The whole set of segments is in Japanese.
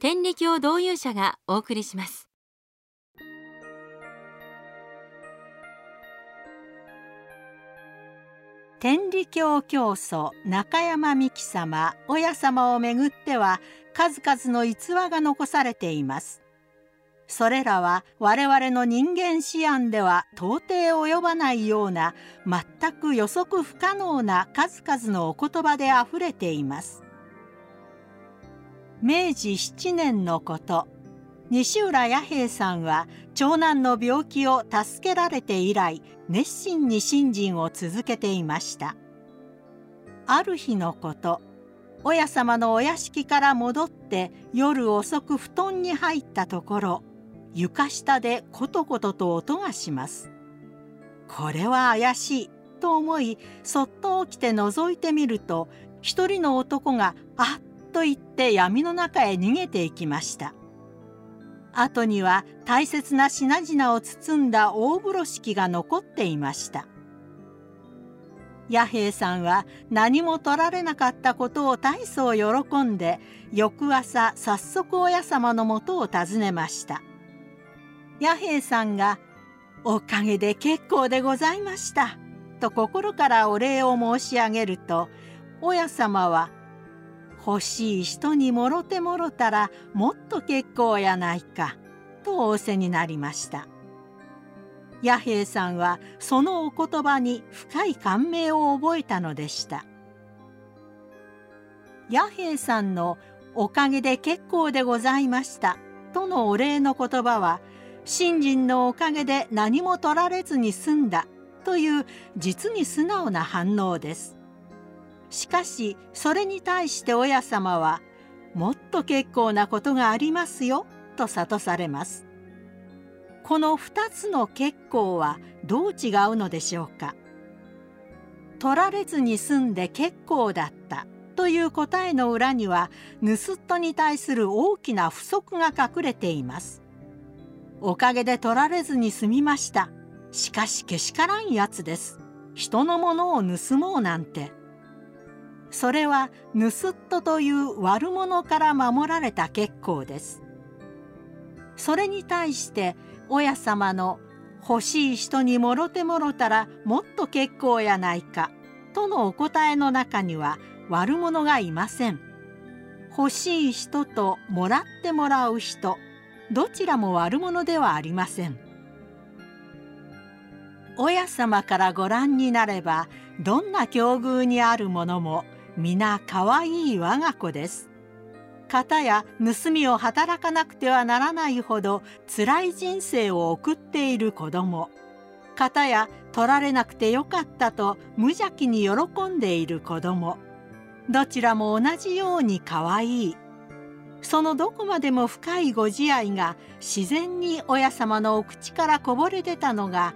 天理教導遊者がお送りします。天理教教祖中山美紀様親様をめぐっては数々の逸話が残されています。それらは我々の人間思案では到底及ばないような全く予測不可能な数々のお言葉であふれています。明治7年のこと。西浦弥平さんは長男の病気を助けられて以来熱心に信心を続けていました。ある日のこと。親様のお屋敷から戻って夜遅く布団に入ったところ床下でコトコトと音がします。これは怪しいと思いそっと起きて覗いてみると一人の男があっと言って闇の中へ逃げていきました。後には大切な品々を包んだ大風呂敷が残っていました。弥平さんは何も取られなかったことを大層喜んで翌朝早速親様のもとを訪ねました。弥平さんが「おかげで結構でございました」と心からお礼を申し上げると親様は欲しい人にもろてもろたらもっと結構やないか」と仰せになりました。弥平さんはそのお言葉に深い感銘を覚えたのでした。弥平さんの「おかげで結構でございました」とのお礼の言葉は信心のおかげで何も取られずに済んだという実に素直な反応です。しかしそれに対して親様は「もっと結構なことがありますよ」と諭されます。この2つの結構はどう違うのでしょうか取られずに済んで結構だったという答えの裏には盗っ人に対する大きな不足が隠れています。おかげで取られずに済みました。しかしけしからんやつです。人のものを盗もうなんて。それは盗人という悪者から守られた結構です。それに対して親様の欲しい人にもろてもろたらもっと結構やないかとのお答えの中には悪者がいません。欲しい人ともらってもらう人どちらも悪者ではありません。親様からご覧になればどんな境遇にあるものも皆可愛い我が子です。方や盗みを働かなくてはならないほど辛い人生を送っている子供。方や取られなくてよかったと無邪気に喜んでいる子供。どちらも同じように可愛い。そのどこまでも深いご自愛が自然に親様のお口からこぼれ出たのが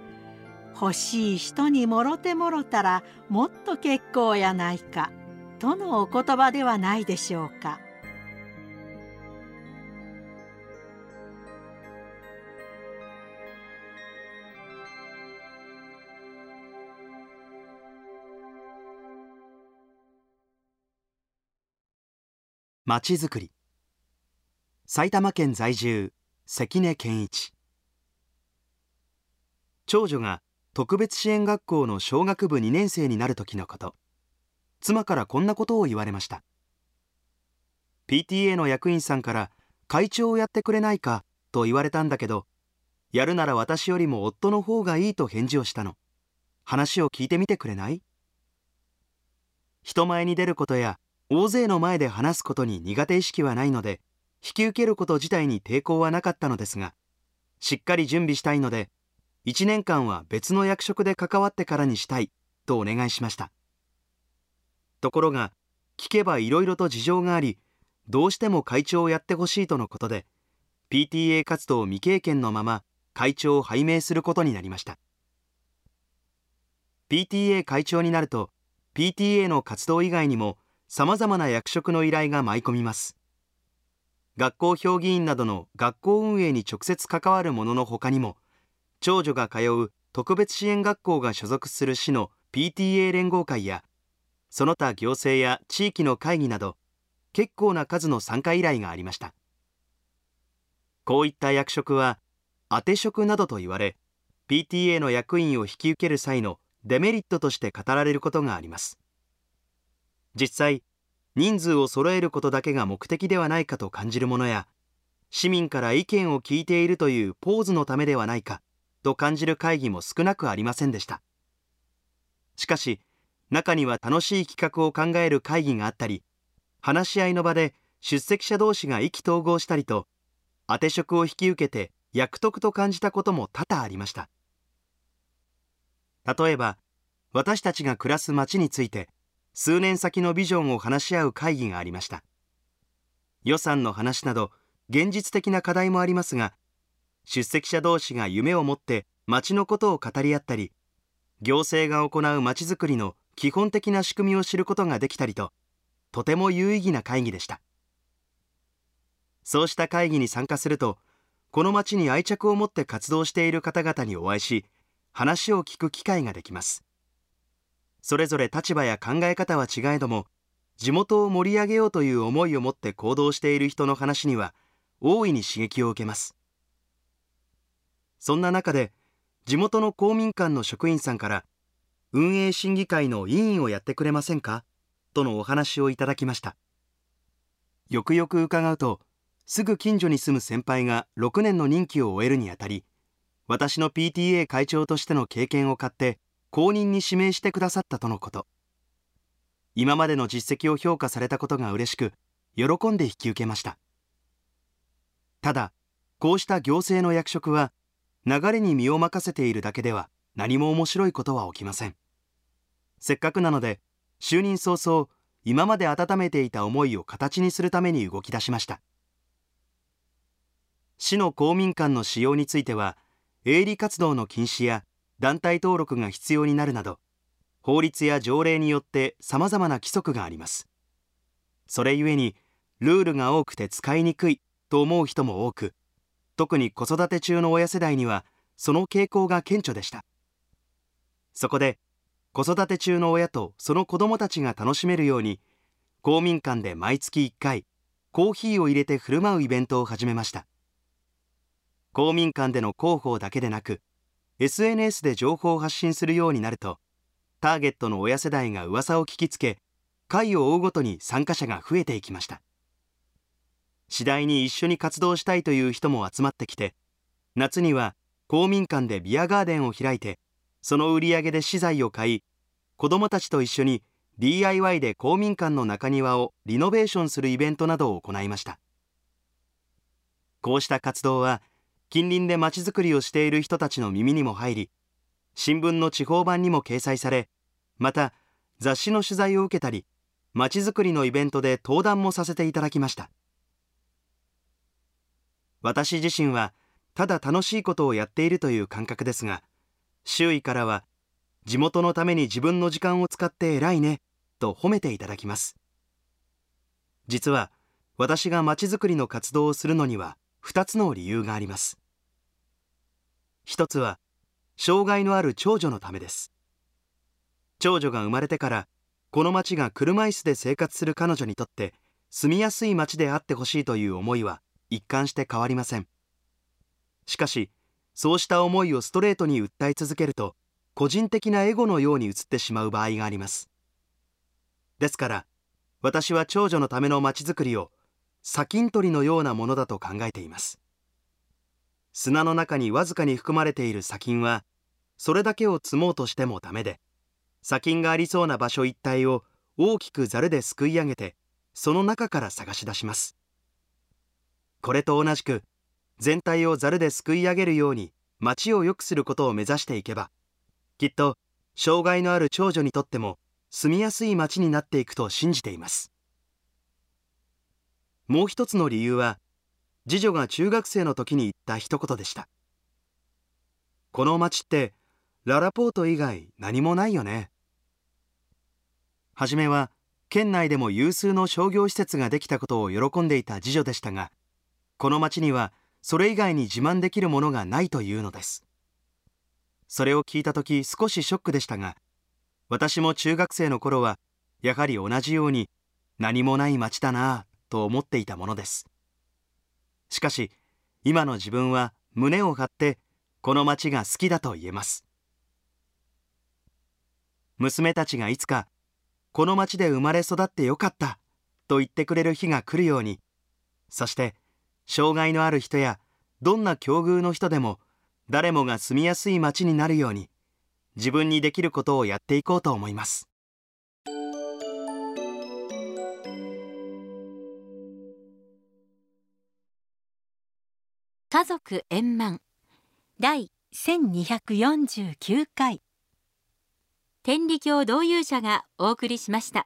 欲しい人にもろてもろたらもっと結構やないか。とのお言葉ではないでしょうか。まちづくり。埼玉県在住関根健一。長女が特別支援学校の小学部2年生になる時のこと。妻からこんなことを言われました。PTA の役員さんから会長をやってくれないかと言われたんだけどやるなら私よりも夫の方がいいと返事をしたの。話を聞いてみてくれない？人前に出ることや大勢の前で話すことに苦手意識はないので引き受けること自体に抵抗はなかったのですがしっかり準備したいので1年間は別の役職で関わってからにしたいとお願いしました。ところが聞けばいろいろと事情がありどうしても会長をやってほしいとのことで PTA 活動未経験のまま会長を拝命することになりました。PTA 会長になると PTA の活動以外にもさまざまな役職の依頼が舞い込みます。学校評議員などの学校運営に直接関わるもののほかにも長女が通う特別支援学校が所属する市の PTA 連合会やその他行政や地域の会議など結構な数の参加依頼がありました。こういった役職は当て職などと言われ PTA の役員を引き受ける際のデメリットとして語られることがあります。実際人数を揃えることだけが目的ではないかと感じるものや市民から意見を聞いているというポーズのためではないかと感じる会議も少なくありませんでした。しかし中には楽しい企画を考える会議があったり話し合いの場で出席者同士が意気投合したりと当て職を引き受けて役得と感じたことも多々ありました。例えば私たちが暮らす街について数年先のビジョンを話し合う会議がありました。予算の話など現実的な課題もありますが出席者同士が夢を持って街のことを語り合ったり行政が行う街づくりの基本的な仕組みを知ることができたりととても有意義な会議でした。そうした会議に参加するとこの街に愛着を持って活動している方々にお会いし話を聞く機会ができます。それぞれ立場や考え方は違えども地元を盛り上げようという思いを持って行動している人の話には大いに刺激を受けます。そんな中で地元の公民館の職員さんから運営審議会の委員をやってくれませんか？とのお話をいただきました。よくよく伺うとすぐ近所に住む先輩が6年の任期を終えるにあたり私の PTA 会長としての経験を買って公認に指名してくださったとのこと。今までの実績を評価されたことが嬉しく喜んで引き受けました。ただこうした行政の役職は流れに身を任せているだけでは何も面白いことは起きません。せっかくなので就任早々今まで温めていた思いを形にするために動き出しました。市の公民館の使用については営利活動の禁止や団体登録が必要になるなど法律や条例によって様々な規則があります。それゆえにルールが多くて使いにくいと思う人も多く特に子育て中の親世代にはその傾向が顕著でした。そこで子育て中の親とその子どもたちが楽しめるように公民館で毎月1回コーヒーを入れて振る舞うイベントを始めました。公民館での広報だけでなく SNS で情報を発信するようになるとターゲットの親世代が噂を聞きつけ回を追うごとに参加者が増えていきました。次第に一緒に活動したいという人も集まってきて夏には公民館でビアガーデンを開いてその売り上げで資材を買い子どもたちと一緒に DIY で公民館の中庭をリノベーションするイベントなどを行いました。こうした活動は近隣でまちづくりをしている人たちの耳にも入り新聞の地方版にも掲載されまた雑誌の取材を受けたりまちづくりのイベントで登壇もさせていただきました。私自身はただ楽しいことをやっているという感覚ですが周囲からは地元のために自分の時間を使って偉いねと褒めていただきます。実は私がまちづくりの活動をするのには2つの理由があります。一つは障害のある長女のためです。長女が生まれてからこの町が車椅子で生活する彼女にとって住みやすい町であってほしいという思いは一貫して変わりません。しかしそうした思いをストレートに訴え続けると個人的なエゴのように映ってしまう場合があります。ですから私は長女のための町づくりを砂金取りのようなものだと考えています。砂の中にわずかに含まれている砂金はそれだけを積もうとしてもダメで砂金がありそうな場所一帯を大きくざるですくい上げてその中から探し出します。これと同じく全体をざるですくい上げるように街を良くすることを目指していけばきっと障害のある長女にとっても住みやすい街になっていくと信じています。もう一つの理由は次女が中学生の時に言った一言でした。この町ってララポート以外何もないよね。はじめは県内でも有数の商業施設ができたことを喜んでいた次女でしたがこの町にはそれ以外に自慢できるものがないというのです。それを聞いた時少しショックでしたが私も中学生の頃はやはり同じように何もない町だなぁと思っていたものです。しかし今の自分は胸を張ってこの町が好きだと言えます。娘たちがいつかこの町で生まれ育ってよかったと言ってくれる日が来るようにそして障害のある人やどんな境遇の人でも誰もが住みやすい町になるように自分にできることをやっていこうと思います。家族円満。第1249回。天理教導遊者がお送りしました。